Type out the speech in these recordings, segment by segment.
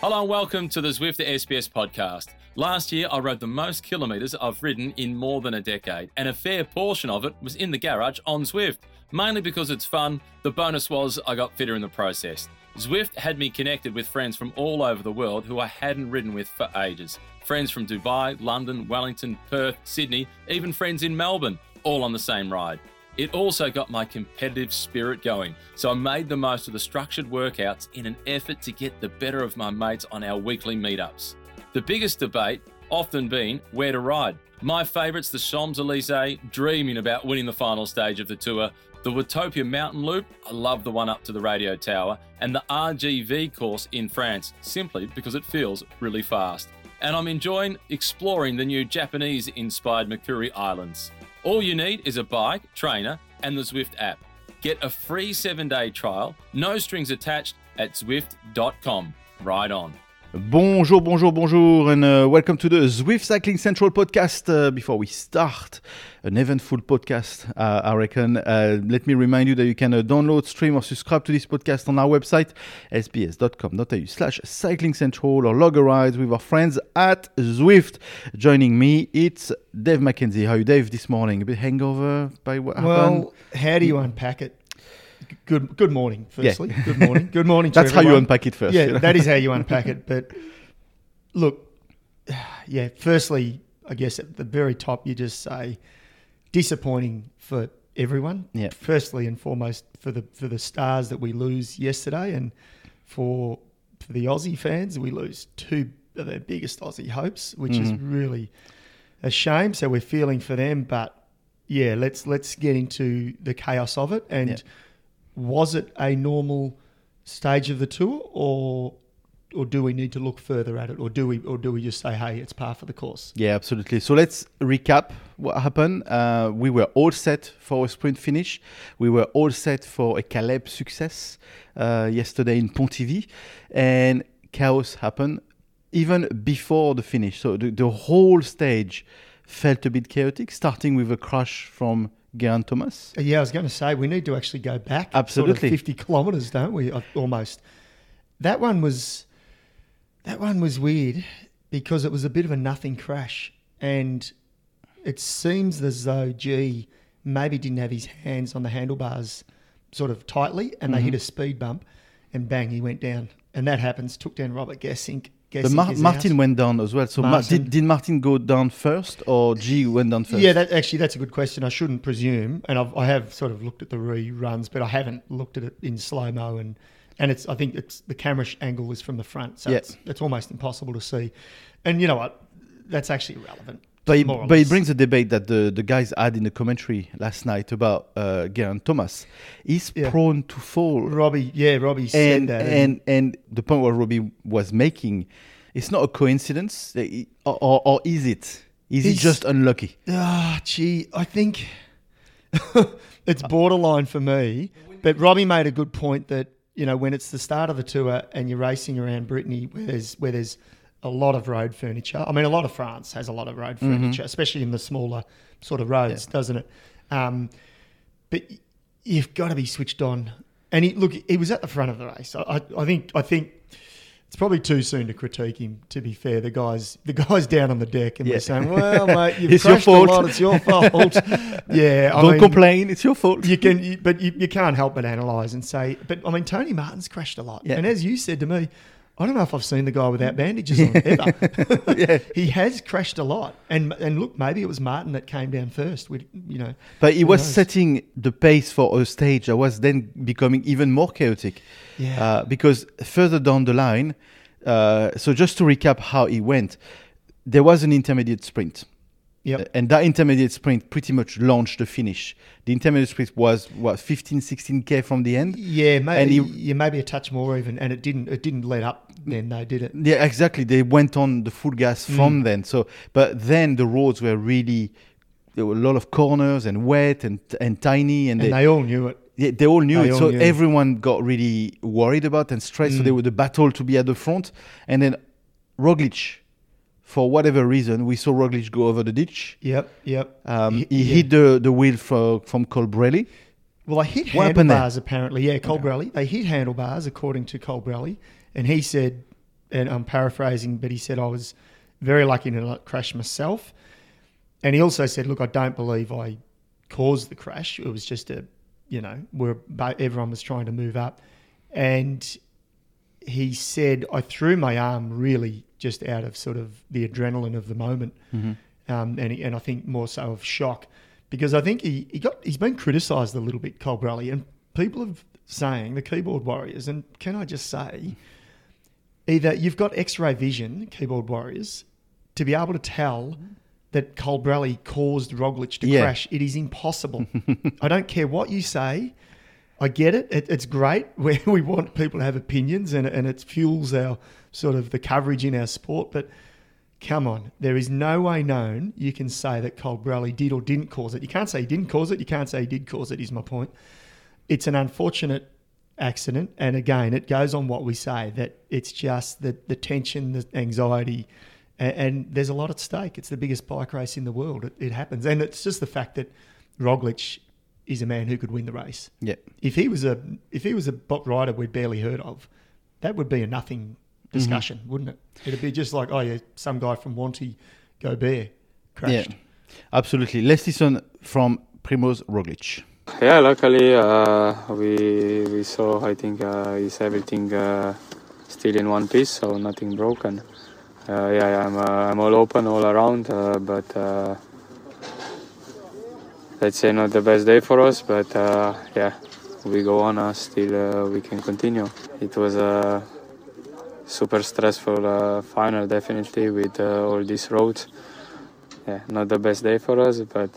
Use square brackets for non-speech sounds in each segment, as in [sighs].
Hello and welcome to the Zwift SBS podcast. Last year, I rode the most kilometres I've ridden in more than a decade, and a fair portion of it was in the garage on Zwift. Mainly because it's fun, the bonus was I got fitter in the process. Zwift had me connected with friends from all over the world who I hadn't ridden with for ages. Friends from Dubai, London, Wellington, Perth, Sydney, even friends in Melbourne, all on the same ride. It also got my competitive spirit going, so I made the most of the structured workouts in an effort to get the better of my mates on our weekly meetups. The biggest debate often been where to ride. My favourites, the Champs Elysees, dreaming about winning the final stage of the tour, the Watopia Mountain Loop, I love the one up to the radio tower, and the RGV course in France, simply because it feels really fast. And I'm enjoying exploring the new Japanese inspired Makuri Islands. All you need is a bike, trainer, and the Zwift app. Get a free seven day trial, no strings attached, at Zwift.com. Ride on. Bonjour, bonjour, bonjour, and uh, welcome to the Zwift Cycling Central podcast. Uh, before we start, an eventful podcast, uh, I reckon. Uh, let me remind you that you can uh, download, stream, or subscribe to this podcast on our website, sbs.com.au slash cycling central, or log a ride with our friends at Zwift. Joining me, it's Dave McKenzie. How are you, Dave, this morning? A bit hangover by what happened? Well, how do you unpack it? Good, good morning. Firstly, good morning. Good morning. [laughs] That's how you unpack it first. Yeah, you know? that is how you [laughs] unpack it. But look, [sighs] yeah. Firstly, I guess at the very top, you just say disappointing for everyone. Yeah. Firstly and foremost, for the for the stars that we lose yesterday, and for for the Aussie fans, we lose two of their biggest Aussie hopes, which is Mm-hmm. really a shame. So we're feeling for them, but yeah, let's let's get into the chaos of it. And Yeah. Was it a normal stage of the tour, or or do we need to look further at it, or do we or do we just say, hey, it's par for the course? Yeah, absolutely. So let's recap what happened. Uh, we were all set for a sprint finish. We were all set for a Caleb success uh, yesterday in Pontivy, and chaos happened even before the finish. So the, the whole stage felt a bit chaotic, starting with a crash from Geraint Thomas. Yeah, I was going to say we need to actually go back Absolutely. sort of 50 kilometers, don't we? Almost. That one was that one was weird because it was a bit of a nothing crash and it seems as though G maybe didn't have his hands on the handlebars sort of tightly and they hit mm-hmm. a speed bump and bang he went down. And that happens took down Robert Gesink. But Mar- Martin went down as well. So Ma- did, did Martin go down first or G went down first? Yeah, that, actually, that's a good question. I shouldn't presume, and I've, I have sort of looked at the reruns, but I haven't looked at it in slow mo, and and it's I think it's the camera angle is from the front, so Yeah. it's, it's almost impossible to see. And you know what? That's actually irrelevant. But, it, but it brings a debate that the, the guys had in the commentary last night about uh, Thomas. He's Yeah. prone to fall. Robbie, yeah, Robbie said And, that, and, and the point what Robbie was making, it's not a coincidence, or, or, or is it? Is he just unlucky? Ah, gee, I think [laughs] it's borderline for me. But Robbie made a good point that you know when it's the start of the tour and you're racing around Brittany, where there's where there's a lot of road furniture. I mean, a lot of France has a lot of road furniture, especially in the smaller sort of roads, doesn't it? Um, but you've got to be switched on. And he, look, he was at the front of the race. I, I, think. I think. It's probably too soon to critique him. To be fair, the guys, the guys [laughs] down on the deck, and Yeah. we're saying, "Well, mate, you've [laughs] It's your crashed a fault." lot. It's your fault." [laughs] yeah, I Don't mean, complain, it's your fault. You can, you, but you, you can't help but analyse and say. But I mean, Tony Martin's crashed a lot, Yeah. and as you said to me, I don't know if I've seen the guy without [laughs] bandages on ever. [laughs] Yeah. [laughs] he has crashed a lot, and and look, maybe it was Martin that came down first. We, you know, But he was knows? setting the pace for a stage that was then becoming even more chaotic. Yeah. Uh, because further down the line, uh, so just to recap how he went, there was an intermediate sprint. Yep. And that intermediate sprint pretty much launched the finish. The intermediate sprint was what 15, 16k from the end. Yeah, And maybe he- yeah, maybe a touch more even, and it didn't it didn't let up then though, did it? Yeah, exactly. They went on the full gas Mm. from then. So, but then the roads were really there were a lot of corners and wet and and tiny, and, And they, they all knew it. Yeah, they all knew They it. all so knew. everyone got really worried about and stressed. So Mm. they were the battle to be at the front. And then Roglic, for whatever reason, we saw Roglic go over the ditch. Yep, yep. Um, He- he yeah. hit the, the wheel for, from Colbrelli. Well, they hit What handlebars apparently. Yeah, Colbrelli. They hit handlebars according to Colbrelli, and he said, and I'm paraphrasing, but he said I was very lucky to not crash myself. And he also said, "Look, I don't believe I caused the crash. It was just a, you know, where everyone was trying to move up." And he said, "I threw my arm really just out of sort of the adrenaline of the moment, Mm-hmm. um, and and I think more so of shock, because I think he, he got he's been criticised a little bit, Colbrelli, and people have saying the keyboard warriors, and can I just say, either you've got X-ray vision, keyboard warriors, to be able to tell that Colbrelli caused Roglic to Yeah. crash. It is impossible. [laughs] I don't care what you say. I get it. it it's great [laughs] where we want people to have opinions and, and it fuels our sort of the coverage in our sport. But come on, there is no way known you can say that Colbrelli did or didn't cause it. You can't say he didn't cause it. You can't say he did cause it, is my point. It's an unfortunate accident. And again, it goes on what we say that it's just the, the tension, the anxiety, and, and there's a lot at stake. It's the biggest bike race in the world. It, it happens. And it's just the fact that Roglic is a man who could win the race. Yeah. If he was a if he was a bot rider we'd barely heard of, that would be a nothing discussion, wouldn't it? It'd be just like, oh yeah, some guy from Wanty go bear crashed. Yeah. Absolutely. Let's listen from Primoz Roglic. Yeah, luckily uh, we we saw. I think uh, is everything uh, still in one piece, so nothing broken. Uh, yeah, I'm uh, I'm all open all around, uh, but uh, let's say not the best day for us. But uh, yeah, we go on. Uh, still, uh, we can continue. It was a super stressful uh, final, definitely with uh, all these roads. Yeah, not the best day for us, but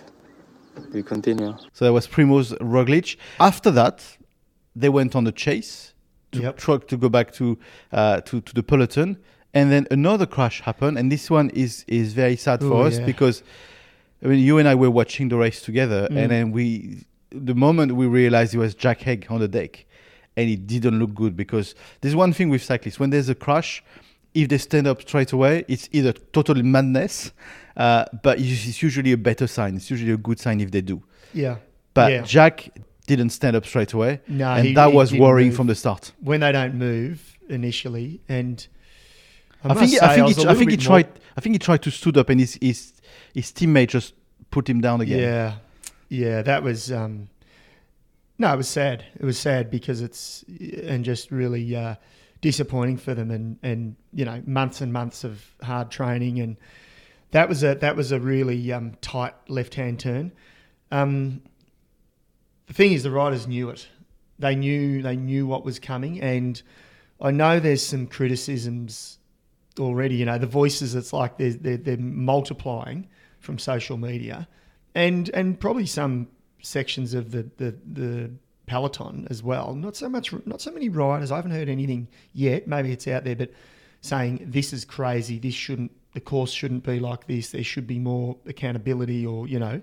we continue. So that was Primoz Roglic. After that, they went on the chase to Yep. try to go back to, uh, to to the peloton, and then another crash happened. And this one is is very sad for us yeah. because I mean you and I were watching the race together, Mm. and then we the moment we realized it was Jack Haig on the deck, and it didn't look good because there's one thing with cyclists when there's a crash. If they stand up straight away, it's either total madness, uh, but it's usually a better sign. It's usually a good sign if they do. Yeah. But Yeah. Jack didn't stand up straight away. No, and he- that he was worrying move. from the start. When they don't move initially and I, I, think say, I think was he, I think he more- tried I think he tried to stood up and his his his teammate just put him down again. Yeah, yeah, that was um, no, it was sad. It was sad because it's and just really uh, disappointing for them, and and you know months and months of hard training, and that was a that was a really um, tight left hand turn. Um, the thing is, the riders knew it. They knew they knew what was coming, and I know there's some criticisms already. You know, the voices. It's like they're they're, they're multiplying from social media, and and probably some sections of the the the peloton as well. Not so much, not so many riders. I haven't heard anything yet. Maybe it's out there, but saying this is crazy. This shouldn't. The course shouldn't be like this. There should be more accountability, or you know.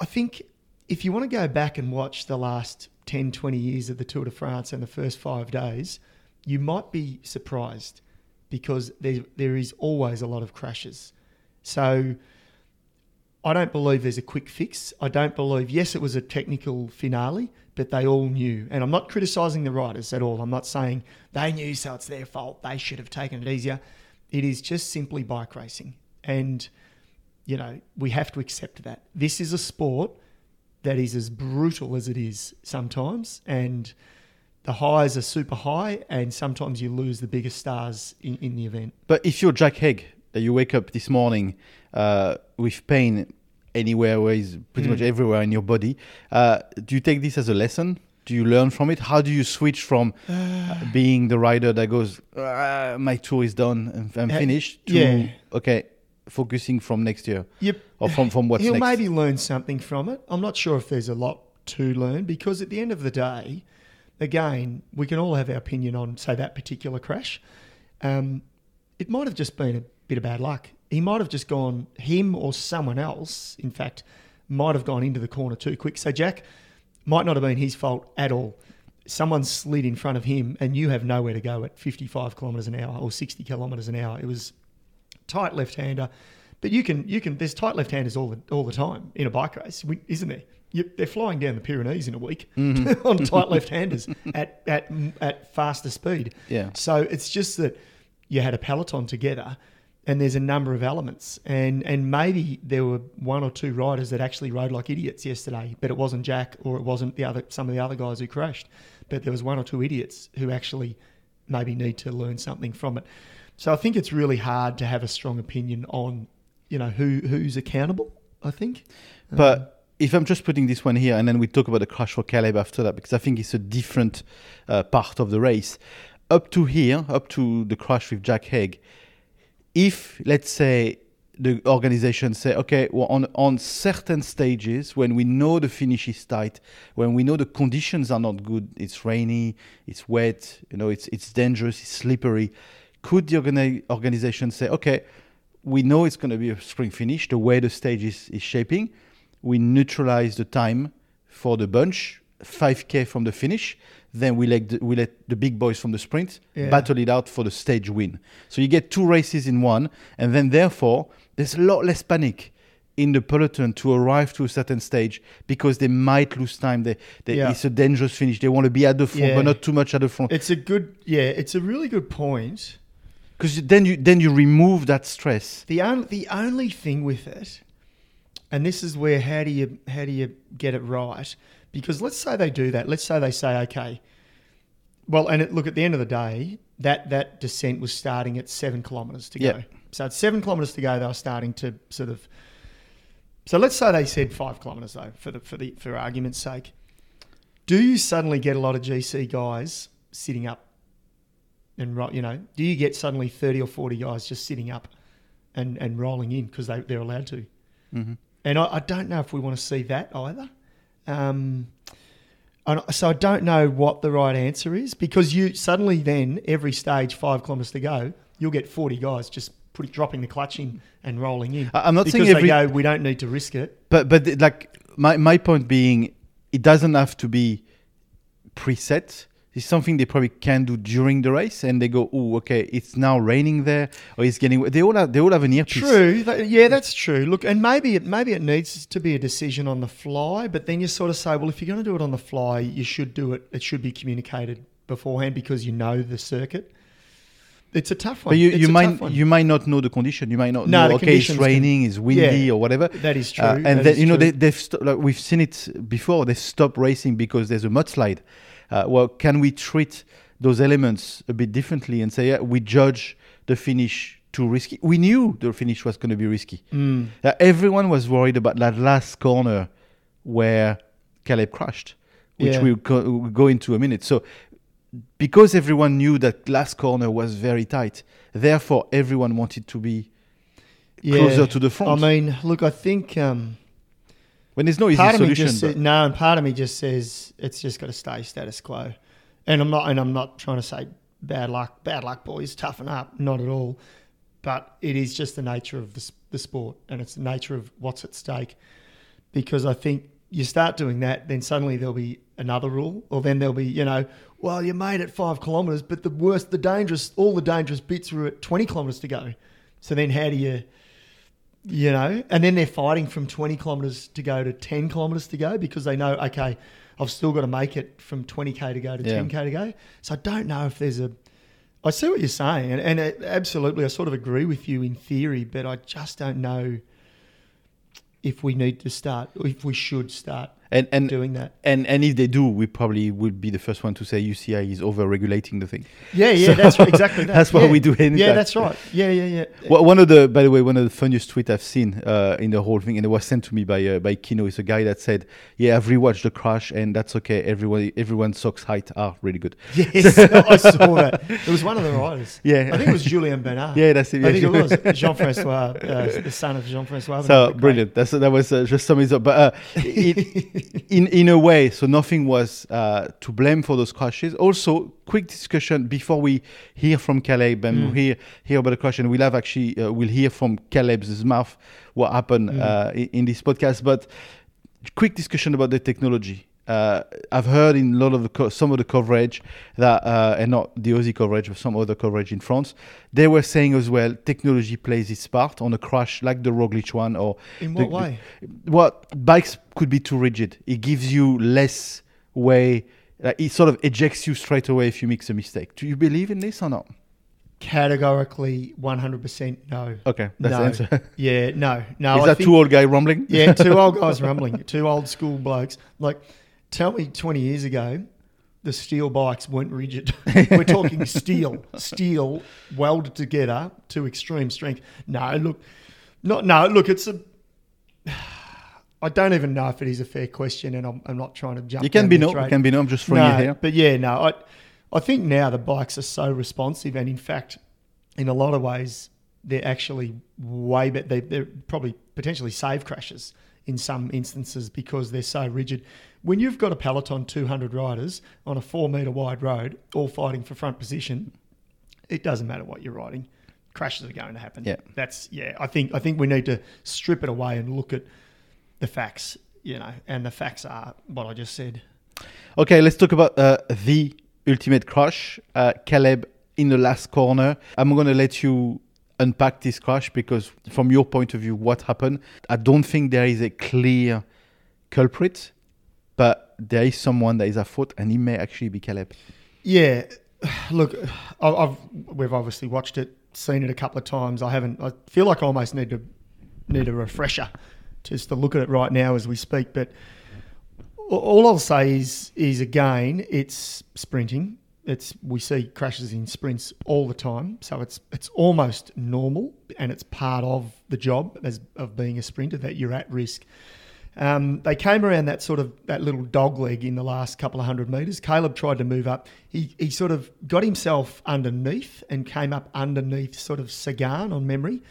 I think if you want to go back and watch the last 10, 20 years of the Tour de France and the first five days, you might be surprised because there, there is always a lot of crashes. So I don't believe there's a quick fix. I don't believe, yes, it was a technical finale, but they all knew. And I'm not criticising the riders at all. I'm not saying they knew, so it's their fault. They should have taken it easier. It is just simply bike racing. And, you know, we have to accept that. This is a sport that is as brutal as it is sometimes. And the highs are super high, and sometimes you lose the biggest stars in, in the event. But if you're Jack that you wake up this morning uh, with pain anywhere, where is pretty Mm. much everywhere in your body, uh, do you take this as a lesson? Do you learn from it? How do you switch from uh, [sighs] being the rider that goes, "Ah, my tour is done and I'm Uh, finished, to yeah. okay, focusing from next year Yep. or from from what's He'll next? maybe learn something from it. I'm not sure if there's a lot to learn because at the end of the day, again, we can all have our opinion on, say, that particular crash. Um, it might have just been a bit of bad luck. He might have just gone, him or someone else, in fact, might have gone into the corner too quick. So Jack might not have been his fault at all. Someone slid in front of him and you have nowhere to go at 55 kilometres an hour or 60 kilometres an hour. It was tight left hander. But you can you can there's tight left handers all the all the time in a bike race, isn't there? You, they're flying down the Pyrenees in a week [laughs] mm-hmm. on tight left handers at, at at faster speed. Yeah. So it's just that you had a peloton together, and there's a number of elements, and and maybe there were one or two riders that actually rode like idiots yesterday, but it wasn't Jack or it wasn't the other some of the other guys who crashed, but there was one or two idiots who actually maybe need to learn something from it. So I think it's really hard to have a strong opinion on, you know, who who's accountable. I think. But if I'm just putting this one here, and then we talk about the crash for Caleb after that, because I think it's a different uh, part of the race. Up to here, up to the crash with Jack Haig, if let's say the organization say, okay, well, on on certain stages when we know the finish is tight, when we know the conditions are not good, it's rainy, it's wet, you know, it's it's dangerous, it's slippery. Could the organi- organization say, okay, we know it's going to be a spring finish, the way the stage is, is shaping, we neutralize the time for the bunch, 5k from the finish. Then we let the, we let the big boys from the sprint Yeah. battle it out for the stage win. So you get two races in one, and then therefore there's a lot less panic in the peloton to arrive to a certain stage because they might lose time. They, they, Yeah. It's a dangerous finish. They want to be at the front, Yeah. but not too much at the front. It's a good, yeah, it's a really good point. Because then you then you remove that stress. The only the only thing with it, and this is where how do you how do you get it right? Because let's say they do that. Let's say they say, okay, well, and it, look at the end of the day, that that descent was starting at seven kilometres to Yeah. go. So at seven kilometres to go, they were starting to sort of. So let's say they said five kilometres though, for the for the for argument's sake. Do you suddenly get a lot of GC guys sitting up and you know, do you get suddenly thirty or forty guys just sitting up and and rolling in because they they're allowed to? Mm-hmm. And I, I don't know if we want to see that either. Um, and so I don't know what the right answer is because you suddenly then every stage five kilometres to go, you'll get forty guys just putting dropping the clutch in and rolling in. I'm not because saying every- they go, we don't need to risk it. But but like my my point being, it doesn't have to be preset. It's something they probably can do during the race, and they go, "Oh, okay, it's now raining there, or it's getting." They all have they all have an earpiece. True. Yeah, that's true. Look, and maybe it maybe it needs to be a decision on the fly, but then you sort of say, well, if you're going to do it on the fly, you should do it. It should be communicated beforehand because you know the circuit. It's a tough one. But you, It's you might you might not know the condition. You might not No, know. the Okay, it's conditions can- raining, it's windy, Yeah. or whatever. That is true. Uh, and That you know true. they, they've st- like we've seen it before. They stop racing because there's a mudslide. Uh, well, can we treat those elements a bit differently and say, yeah, we judge the finish too risky? We knew the finish was going to be risky. Mm. Uh, everyone was worried about that last corner where Caleb crashed, which Yeah. we'll, go, we'll go into a minute. So, because everyone knew that last corner was very tight, therefore everyone wanted to be closer to the front. I mean, look, I think um, when there's no easy part of me solution. just no, and part of me just says it's just got to stay status quo. And I'm not, and I'm not trying to say bad luck, bad luck, boys, toughen up, not at all. But it is just the nature of the, the sport, and it's the nature of what's at stake. Because I think you start doing that, then suddenly there'll be another rule, or then there'll be, you know, well, you made it five kilometres, but the worst, the dangerous, all the dangerous bits were at 20 kilometres to go. So then how do you, you know, and then they're fighting from 20 kilometres to go to 10 kilometres to go because they know, okay, I've still got to make it from 20k to go to Yeah. 10k to go. So I don't know if there's a. I see what you're saying, and, and it, absolutely, I sort of agree with you in theory, but I just don't know if we need to start, if we should start and and doing that. and and if they do, we probably would be the first one to say UCI is over regulating the thing. Yeah, yeah, So that's right, exactly [laughs] that. that's what Yeah. we do. Yeah, that's right. Yeah, yeah, yeah. Well, one of the, by the way, one of the funniest tweets I've seen uh, in the whole thing, and it was sent to me by uh, by Kino, is a guy that said, "Yeah, I've rewatched the crash, and that's okay. Everyone, everyone's socks height are really good." [laughs] Yes, [laughs] I saw that. It was one of the riders. Yeah. I think it was Julien Bernard. Yeah, that's it. I think it was Jean Francois, uh, the son of Jean Francois. So brilliant. That's that was uh, just some. But uh, it, in in a way, so nothing was uh, to blame for those crashes. Also, quick discussion before we hear from Caleb and Mm. hear hear about the crash, and we'll have actually uh, we'll hear from Caleb's mouth what happened Mm. uh, in, in this podcast. But quick discussion about the technology. Uh, I've heard in a lot of the co- some of the coverage that, uh, and not the Aussie coverage, but some other coverage in France, they were saying as well technology plays its part on a crash like the Roglic one. Or In the- what way? What bikes could be too rigid. It gives you less way. Like it sort of ejects you straight away if you make a mistake. Do you believe in this or not? Categorically, 100% no. Okay, that's no. the answer. [laughs] Yeah, no, no. Is I that think- two old guy rumbling? Yeah, two old [laughs] guys rumbling, two old school blokes. Like, tell me 20 years ago, the steel bikes weren't rigid. [laughs] We're talking steel, steel welded together to extreme strength. No, look, not no, look, it's a. [sighs] I don't even know if it is a fair question, and I'm, I'm not trying to jump. You can be no, you can be no. I'm just throwing no, it here. But yeah, no, I, I think now the bikes are so responsive, and in fact, in a lot of ways, they're actually way better. They, they're probably potentially save crashes in some instances because they're so rigid. When you've got a peloton 200 riders on a four meter wide road, all fighting for front position, it doesn't matter what you're riding. Crashes are going to happen. Yeah. that's yeah. I think I think we need to strip it away and look at the facts. You know, and the facts are what I just said. Okay, let's talk about uh, the ultimate crash. Uh, Caleb in the last corner. I'm going to let you unpack this crash because, from your point of view, what happened? I don't think there is a clear culprit, but there is someone that is fault, and he may actually be Caleb. Yeah, look, I've we've obviously watched it, seen it a couple of times. I haven't. I feel like I almost need to need a refresher just to look at it right now as we speak. But all I'll say is is again, it's sprinting. It's we see crashes in sprints all the time, so it's it's almost normal, and it's part of the job as of being a sprinter that you're at risk. Um, they came around that sort of that little dog leg in the last couple of hundred meters. Caleb tried to move up. He he sort of got himself underneath and came up underneath sort of Sagan on memory,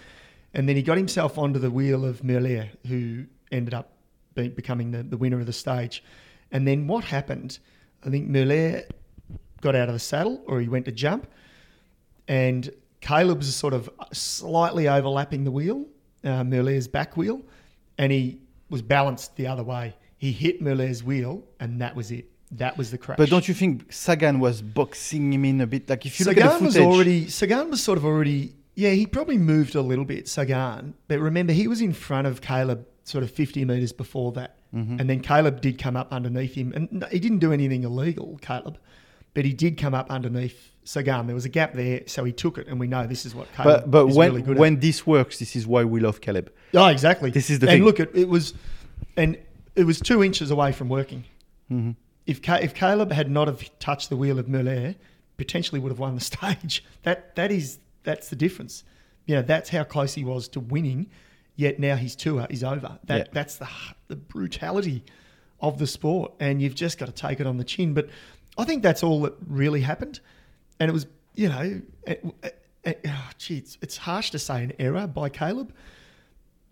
and then he got himself onto the wheel of Merlier, who ended up be, becoming the, the winner of the stage. And then what happened? I think Merlier got out of the saddle, or he went to jump, and Caleb's sort of slightly overlapping the wheel, uh, Merlier's back wheel, and he was balanced the other way. He hit Merlier's wheel, and that was it. That was the crash. But don't you think Sagan was boxing him in a bit? Like if you Sagan look at the footage, was already Sagan was sort of already yeah he probably moved a little bit Sagan but remember he was in front of Caleb sort of 50 meters before that Mm-hmm. and then Caleb did come up underneath him and he didn't do anything illegal Caleb but he did come up underneath Sagan there was a gap there so he took it and we know this is what Caleb but but is when really good when this works, this is why we love Caleb. at. oh exactly This is the and thing. look it it was and it was two inches away from working Mm-hmm. if if Caleb had not have touched the wheel of Merlier, potentially would have won the [laughs] stage. That that is that's the difference. You know, that's how close he was to winning. Yet now his tour is over. That Yeah. that's the the brutality of the sport, and you've just got to take it on the chin. But I think that's all that really happened, and it was you know, it, it, it- oh, gee, it's, it's harsh to say an error by Caleb,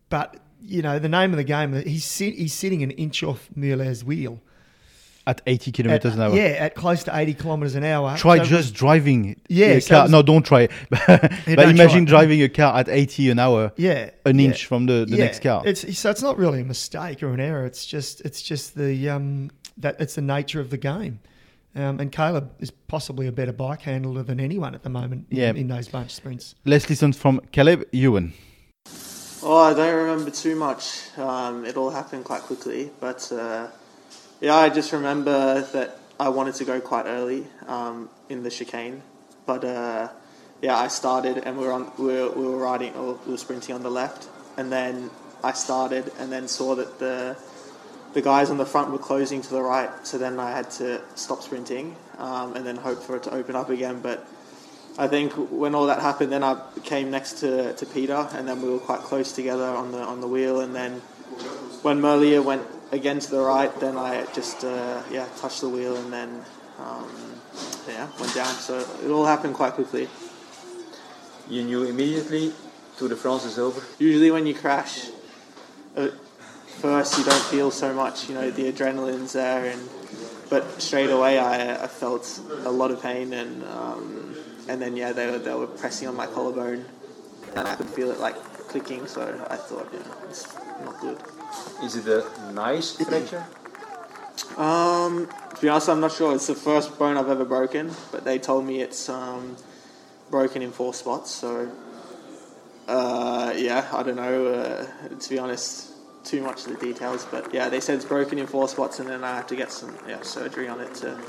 but you know the name of the game. He's sit, he's sitting an inch off Merlier's wheel. At 80 kilometers At- an hour. Yeah, at close to 80 kilometres an hour. Try So- just driving Yeah, a so was- no, don't try. [laughs] but imagine try. driving a car at 80 an hour, yeah, an yeah, inch from the, the yeah. next car. It's so it's not really a mistake or an error. It's just it's just the um that it's the nature of the game. Um, and Caleb is possibly a better bike handler than anyone at the moment in, Yeah. in those bunch sprints. Let's listen from Caleb Ewan. Oh, I don't remember too much. Um, it all happened quite quickly, but uh, yeah, I just remember that I wanted to go quite early um, in the chicane, but uh, yeah, I started and we were on we were, we were riding or we were sprinting on the left, and then I started and then saw that the the guys on the front were closing to the right, so then I had to stop sprinting um, and then hope for it to open up again, but. I think when all that happened, then I came next to, to Peter, and then we were quite close together on the on the wheel. And then when Merlier went again to the right, then I just uh, yeah touched the wheel, and then um, yeah went down. So it all happened quite quickly. You knew immediately Tour de France is over. Usually when you crash, at first you don't feel so much. You know the adrenaline's there, and but straight away I, I felt a lot of pain, and um, and then yeah they were they were pressing on my collarbone, and I could feel it like clicking. So I thought yeah it's not good. Is it a nice fracture? Um, to be honest, I'm not sure. It's the first bone I've ever broken, but they told me it's um, broken in four spots. So, uh, yeah, I don't know. Uh, to be honest, too much of the details, but yeah, they said it's broken in four spots, and then I have to get some yeah, surgery on it to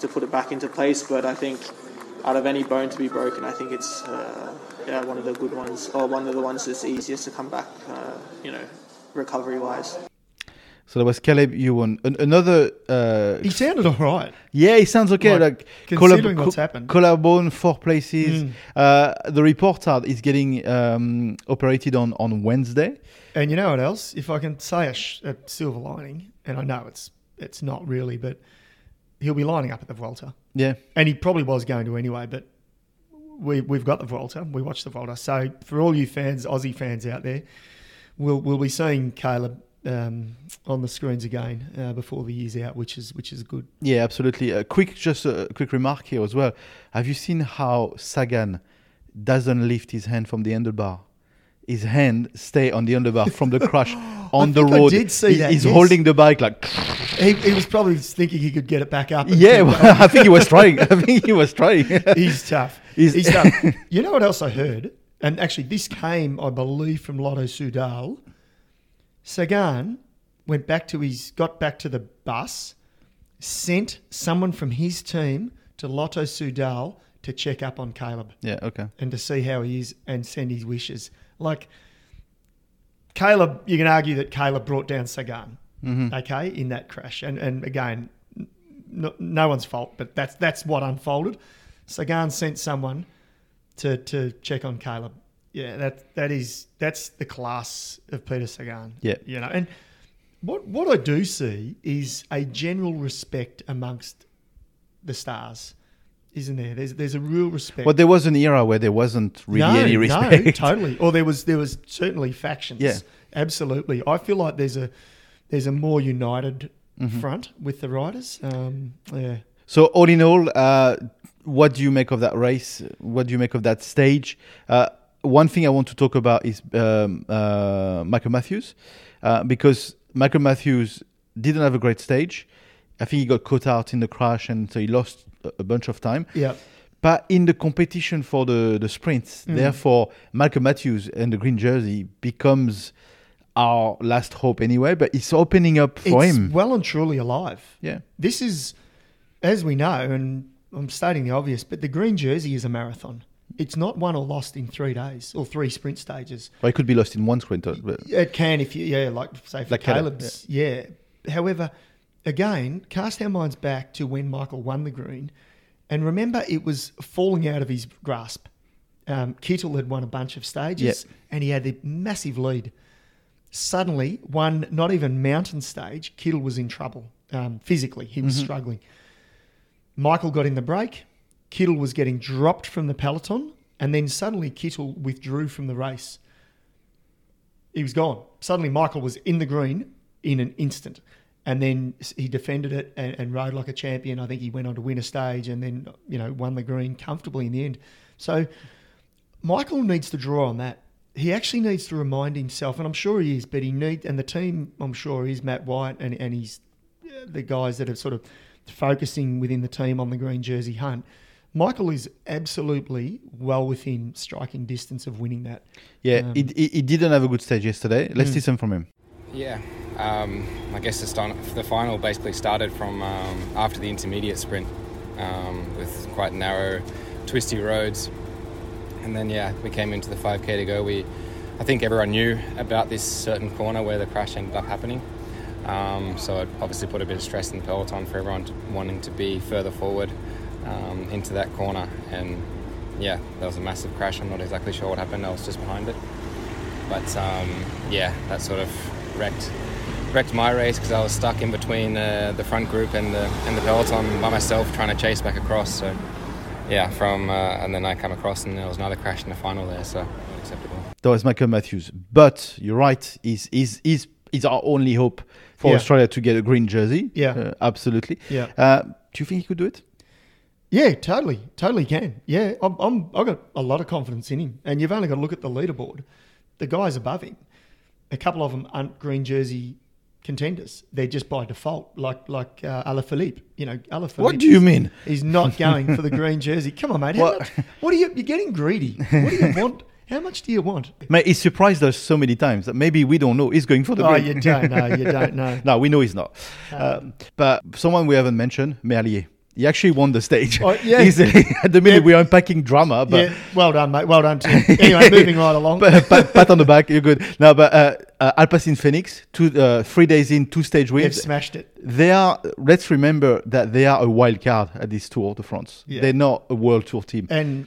to put it back into place. But I think out of any bone to be broken, I think it's uh, yeah one of the good ones, or one of the ones that's easiest to come back. Uh, you know, recovery wise. So that was Caleb Ewan. An- another. Uh, He sounded all right. yeah, he sounds okay. Like, Like, considering what's happened. Collarbone, four places. Mm. Uh, the reports are he's getting um, operated on on Wednesday. And you know what else? If I can say a, sh- a silver lining, and I know it's it's not really, but he'll be lining up at the Vuelta, Yeah. and he probably was going to anyway. But we we've got the Vuelta, we watched the Vuelta. So for all you fans, Aussie fans out there, we'll we'll be seeing Caleb um, on the screens again uh, before the year's out, which is which is good. Yeah, absolutely. A quick, just a quick remark here as well. Have you seen how Sagan doesn't lift his hand from the handlebar? His hand stay on the handlebar from the crash [laughs] on the think I road. did see He- that, He's yes. holding the bike like. He, he was probably thinking he could get it back up. Yeah, well, [laughs] I think he was trying. I think he was trying. [laughs] He's tough. He's- He's, tough. You know what else I heard? And actually, this came, I believe, from Lotto Soudal. Sagan went back to his, got back to the bus, sent someone from his team to Lotto Soudal to check up on Caleb yeah. Okay. and to see how he is and send his wishes. Like Caleb, you can argue that Caleb brought down Sagan, mm-hmm. okay, in that crash. And and again, no, no one's fault, but that's that's what unfolded. Sagan sent someone to to check on Caleb. Yeah, that that is that's the class of Peter Sagan. Yeah. you know, and what what I do see is a general respect amongst the stars. Isn't there? There's there's a real respect. Well, there was an era where there wasn't really any respect. No, [laughs] totally. Or there was there was certainly factions. Yeah. absolutely. I feel like there's a there's a more united Mm-hmm. front with the riders. Um, yeah, So all in all, uh, what do you make of that race? What do you make of that stage? Uh, one thing I want to talk about is um, uh, Michael Matthews, uh, because Michael Matthews didn't have a great stage. I think he got caught out in the crash, and so he lost a- bunch of time. yeah, But in the competition for the, the sprints, Mm. therefore, Michael Matthews and the green jersey becomes our last hope anyway. But it's opening up for it's him. well and truly alive. yeah. This is, as we know, and I'm stating the obvious, but the green jersey is a marathon. It's not won or lost in three days or three sprint stages. Well, it could be lost in one sprint. But It can if you, yeah, like say for Like Caleb, Caleb's, yeah. However, again, cast our minds back to when Michael won the green, and remember it was falling out of his grasp. Um, Kittel had won a bunch of stages, and he had the massive lead. Suddenly, one not even mountain stage, Kittel was in trouble um, physically. He was struggling. Michael got in the break. Kittel was getting dropped from the peloton, and then suddenly Kittel withdrew from the race he was gone. Suddenly, Michael was in the green in an instant. And then he defended it and, and rode like a champion. I think he went on to win a stage and then, you know, won the green comfortably in the end. So Michael needs to draw on that. He actually needs to remind himself, and I'm sure he is, but he needs, and the team, I'm sure, is Matt White and, and he's uh, the guys that are sort of focusing within the team on the green jersey hunt. Michael is absolutely well within striking distance of winning that. yeah, Um, he, he, he didn't have a good stage yesterday. Let's Mm. listen from him. Yeah, um, I guess the, start, the final basically started from um, after the intermediate sprint um, with quite narrow, twisty roads. And then, yeah, we came into the 5k to go. We, I think everyone knew about this certain corner where the crash ended up happening. Um, so it obviously put a bit of stress in the peloton for everyone to, wanting to be further forward um, into that corner. And yeah, there was a massive crash. I'm not exactly sure what happened. I was just behind it. But um, yeah, that sort of wrecked wrecked my race because I was stuck in between uh, the front group and the and the peloton by myself trying to chase back across. So yeah, from uh, and then I come across and there was another crash in the final there. So unacceptable. That was Michael Matthews. But you're right. Is is is is our only hope for Yeah. Australia to get a green jersey? Yeah. uh, absolutely. Yeah. Uh, do you think he could do it? Yeah, totally, totally can. Yeah, I'm, I'm, I've got a lot of confidence in him. And you've only got to look at the leaderboard. The guys above him, a couple of them aren't green jersey contenders. They're just by default, like like uh, Alaphilippe. You know, Alaphilippe. What do you mean? He's not going for the [laughs] green jersey. Come on, mate. What? much, what are you? You're getting greedy. What do you [laughs] want? How much do you want? Mate, he surprised us so many times that maybe we don't know. He's going for the Oh, green. you don't know. You don't [laughs] know. no, we know he's not. Um, but someone we haven't mentioned, Merlier. He actually won the stage. Oh, [laughs] yeah. Easily. At the minute, Yeah. we're unpacking drama, but yeah, well done, mate. Well done. Tim. [laughs] Anyway, moving right along. pat, pat, pat on the back, you're good. Now, but uh, uh, Fenix, two, uh, three days in, two stage wins. They've smashed it. They are. Let's remember that they are a wild card at this Tour de France. Yeah. They're not a World Tour team. And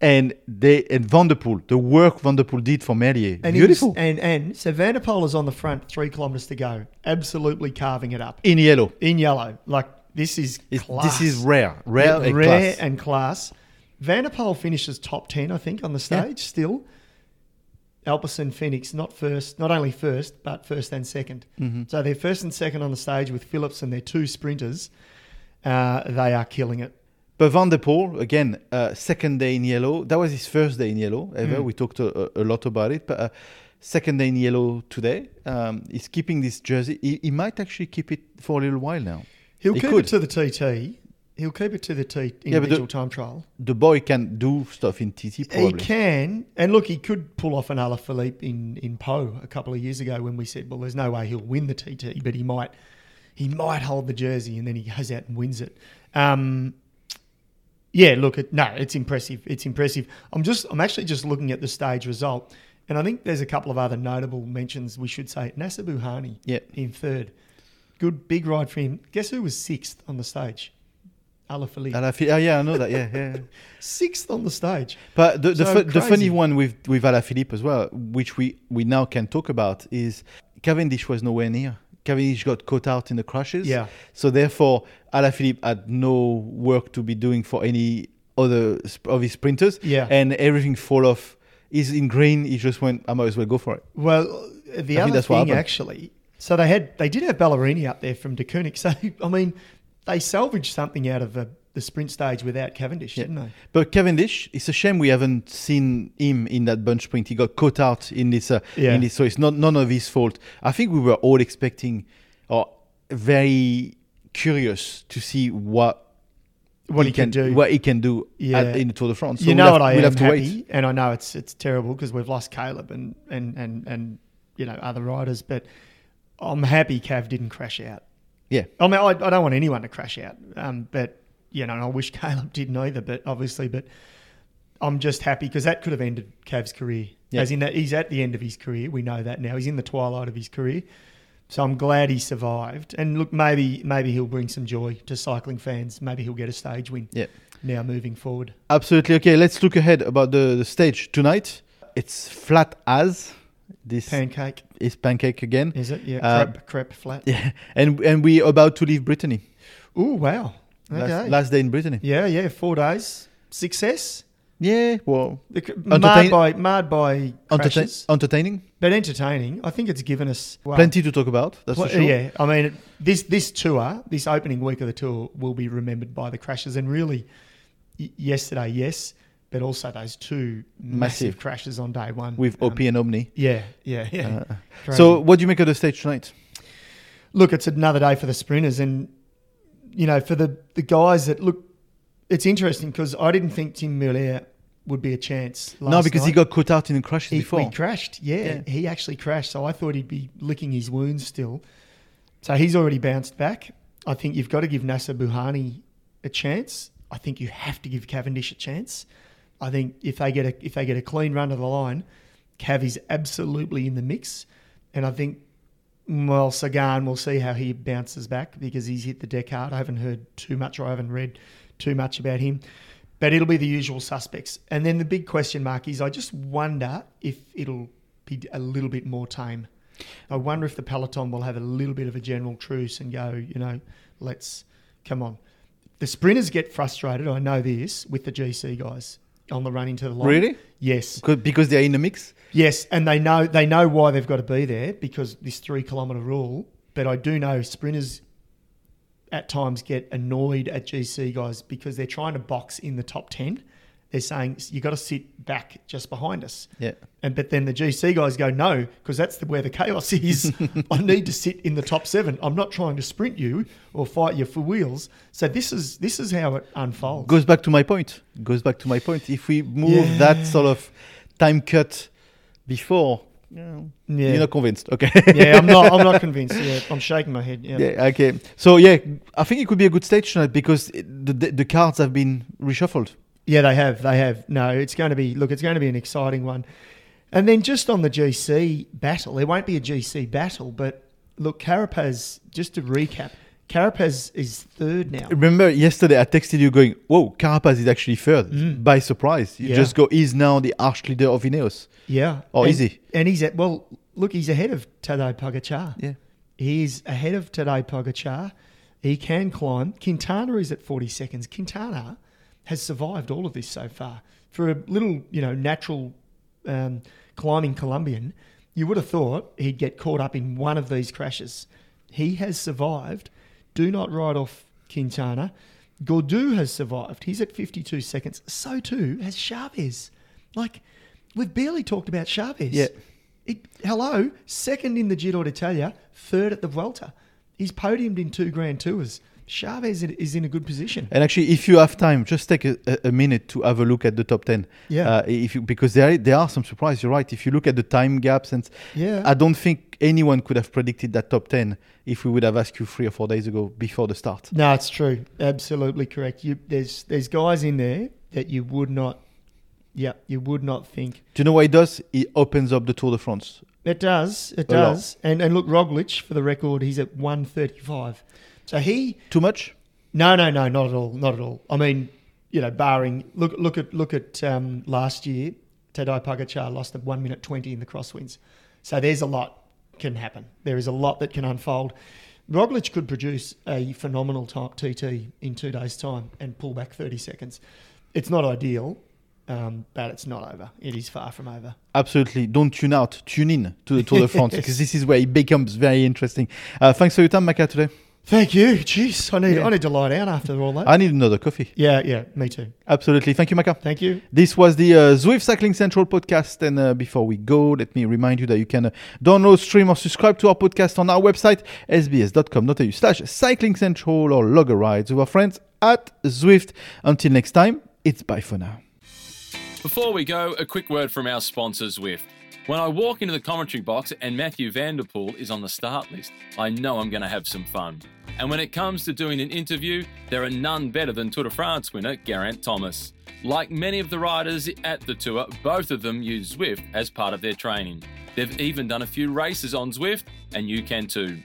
And they and Van der Poel, the work Van der Poel did for Merlier, and he was- beautiful and and so Van der Poel is on the front, three kilometres to go, absolutely carving it up in yellow. in yellow. Like this is It's- class. this is rare, rare, and rare class. and class. Van der Poel finishes top ten, I think, on the Yeah. stage still. Alpecin Fenix not first, not only first, but first and 2nd Mm-hmm. So they're first and second on the stage with Phillips and their two sprinters. Uh, they are killing it. But Van der Poel, again, uh, second day in yellow. That was his first day in yellow ever. Mm. We talked a, a lot about it. But uh, second day in yellow today. Um, he's keeping this jersey. He, he might actually keep it for a little while now. He'll He keep could. it to the TT. He'll keep it to the T Yeah, but the- individual time trial. The boy can do stuff in TT probably. He can, and look, he could pull off an Alaphilippe in in Pau a couple of years ago when we said, well, there's no way he'll win the TT, but he might, he might hold the jersey and then he goes out and wins it. Um, yeah, look, it, no, it's impressive. It's impressive. I'm just, I'm actually just looking at the stage result, and I think there's a couple of other notable mentions we should say. Nacer Bouhanni Yeah. in third, good big ride for him. Guess who was sixth on the stage? Alaphilippe. Feel, oh, yeah, I know that. Yeah, yeah. [laughs] Sixth on the stage. But the the, So the funny one with with Alaphilippe as well, which we we now can talk about, is Cavendish was nowhere near. Cavendish got caught out in the crashes. Yeah. So therefore, Alaphilippe had no work to be doing for any other sp- of his sprinters. Yeah. And everything fall off. He's in green. He just went. I might as well go for it. Well, the I other thing actually, so they had they did have Ballerini up there from Deceuninck. [laughs] So I mean, they salvaged something out of the, the sprint stage without Cavendish, Yeah. didn't they? But Cavendish, it's a shame we haven't seen him in that bunch sprint. He got caught out in this. Uh, Yeah. in this, so it's not none of his fault. I think we were all expecting, or very curious to see what What he can can do. what he can do Yeah. at, in the Tour de France. So you we'll know have, what I we'll am have to happy, wait. and I know it's it's terrible because we've lost Caleb and and and and you know other riders, but I'm happy Cav didn't crash out. Yeah, I mean, I, I don't want anyone to crash out, um, but you know, and I wish [laughs] Caleb didn't either. But obviously, but I'm just happy because that could have ended Cav's career. Yeah. As in that he's at the end of his career. We know that now. He's in the twilight of his career. So I'm glad he survived. And look, maybe maybe he'll bring some joy to cycling fans. Maybe he'll get a stage win. Yeah. Now moving forward. absolutely. Okay, let's look ahead about the, the stage tonight. It's flat as this Pancake, is pancake again. is it? Yeah, Uh, crepe, crepe flat. [laughs] Yeah, and and we about to leave Brittany. Oh wow. Okay. Last, last day in Brittany. yeah, yeah. Four days. Success. Yeah, well, Entertain- marred by marred by entertain, crashes. entertaining. but entertaining. I think it's given us well, Plenty to talk about. That's well, for sure. Yeah, I mean, this this tour, this opening week of the tour, will be remembered by the crashes. And really, y- yesterday, yes, but also those two massive, Massive. crashes on day one With Um, OP and Omni. Yeah, yeah, yeah. Uh, so, what do you make of the stage tonight? look, it's another day for the sprinters, and you know, for the the guys that look, it's interesting because I didn't think Tim Merlier would be a chance. Last no, because he got caught out in the crashes He, before. he crashed. Yeah, Yeah. he actually crashed. So I thought he'd be licking his wounds still. So he's already bounced back. I think you've got to give Nacer Bouhanni a chance. I think you have to give Cavendish a chance. I think if they get a if they get a clean run to the line, Cav is absolutely in the mix. And I think well, Sagan, we'll see how he bounces back because he's hit the deck hard. I haven't heard too much or I haven't read too much about him. But it'll be the usual suspects. And then the big question mark is I just wonder if it'll be a little bit more tame. I wonder if the peloton will have a little bit of a general truce and go, you know, let's come on. The sprinters get frustrated, I know this, with the GC guys on the run into the line. Really? Yes. Good, because they're in the mix. Yes, and they know they know why they've got to be there because this three kilometre rule. But I do know sprinters at times get annoyed at GC guys because they're trying to box in the top ten, they're saying you got to sit back just behind us. Yeah. And but then the GC guys go no because that's the, where the chaos [laughs] is. I need to sit in the top seven. I'm not trying to sprint you or fight you for wheels. So this is this is how it unfolds. Goes back to my point. Goes back to my point. If we move Yeah. that sort of time cut before, Yeah. you're not convinced. Okay. yeah, I'm not. I'm not [laughs] convinced. Yeah, I'm shaking my head. Yeah. Yeah, okay. So yeah, I think it could be a good stage tonight because it, the the cards have been reshuffled. Yeah, they have. They have. No, it's going to be. Look, it's going to be an exciting one. And then just on the GC battle, there won't be a GC battle, but look, Carapaz. Just to recap, Carapaz is third now. Remember yesterday I texted you going, "Whoa, Carapaz is actually third by surprise." You Mm. Yeah. just go, "He's now the arch leader of Ineos." Yeah. Oh, and, is he? And he's at. Well, look, he's ahead of Tadej Pogacar. Yeah. He's ahead of Tadej Pogacar. He can climb. Quintana is at 40 seconds. Quintana has survived all of this so far. For a little, you know, natural um, climbing Colombian, you would have thought he'd get caught up in one of these crashes. He has survived. Do not ride off Quintana. Gaudu has survived. He's at 52 seconds. So too has Chaves. Like, we've barely talked about Chaves. Yeah. It, hello, second in the Giro d'Italia, third at the Vuelta. He's podiumed in two Grand Tours. Chaves is in a good position. And actually, if you have time, just take a, a- minute to have a look at the top ten. Yeah. Uh, if you, because there there are some surprises. You're right. If you look at the time gaps, and Yeah. I don't think anyone could have predicted that top ten if we would have asked you three or four days ago before the start. No, it's true. Absolutely correct. You, there's there's guys in there that you would not, yeah, you would not think. Do you know what it does? It opens up the Tour de France. It does. It does. And and look, Roglic for the record, he's at 135. So he Too much? No, no, no, not at all, not at all. I mean, you know, barring look, look at look at um, last year, Tadej Pogacar lost at one minute twenty in the crosswinds. So there's a lot can happen. There is a lot that can unfold. Roglic could produce a phenomenal time, TT in two days' time and pull back thirty seconds. It's not ideal, um, but it's not over. It is far from over. Absolutely. Don't tune out. Tune in to the Tour de France [laughs] because this is where it becomes very interesting. Uh, thanks for your time, Maka, today. Thank you. Jeez, I need Yeah. I need to lie down after all that. I need another coffee. yeah, yeah, me too. Absolutely. Thank you, Maka. Thank you. This was the uh, Zwift Cycling Central podcast. And uh, before we go, let me remind you that you can uh, download, stream, or subscribe to our podcast on our website, sbs.com.au slash cycling central, or log a ride with our friends at Zwift. Until next time, it's bye for now. Before we go, a quick word from our sponsor, Zwift. When I walk into the commentary box and Mathieu van der Poel is on the start list, I know I'm going to have some fun. And when it comes to doing an interview, there are none better than Tour de France winner Geraint Thomas. Like many of the riders at the tour, both of them use Zwift as part of their training. They've even done a few races on Zwift, and you can too.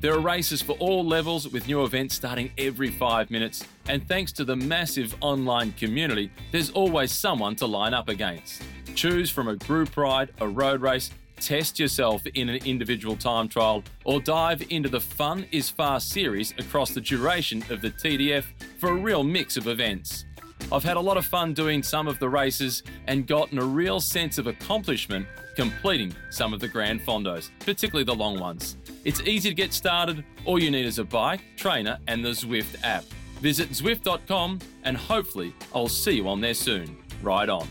There are races for all levels with new events starting every five minutes, and thanks to the massive online community, there's always someone to line up against. Choose from a group ride, a road race, test yourself in an individual time trial, or dive into the Fun is Fast series across the duration of the TDF for a real mix of events. I've had a lot of fun doing some of the races and gotten a real sense of accomplishment completing some of the Gran Fondos, particularly the long ones. It's easy to get started. All you need is a bike, trainer, and the Zwift app. Visit Zwift.com and hopefully I'll see you on there soon. Ride on.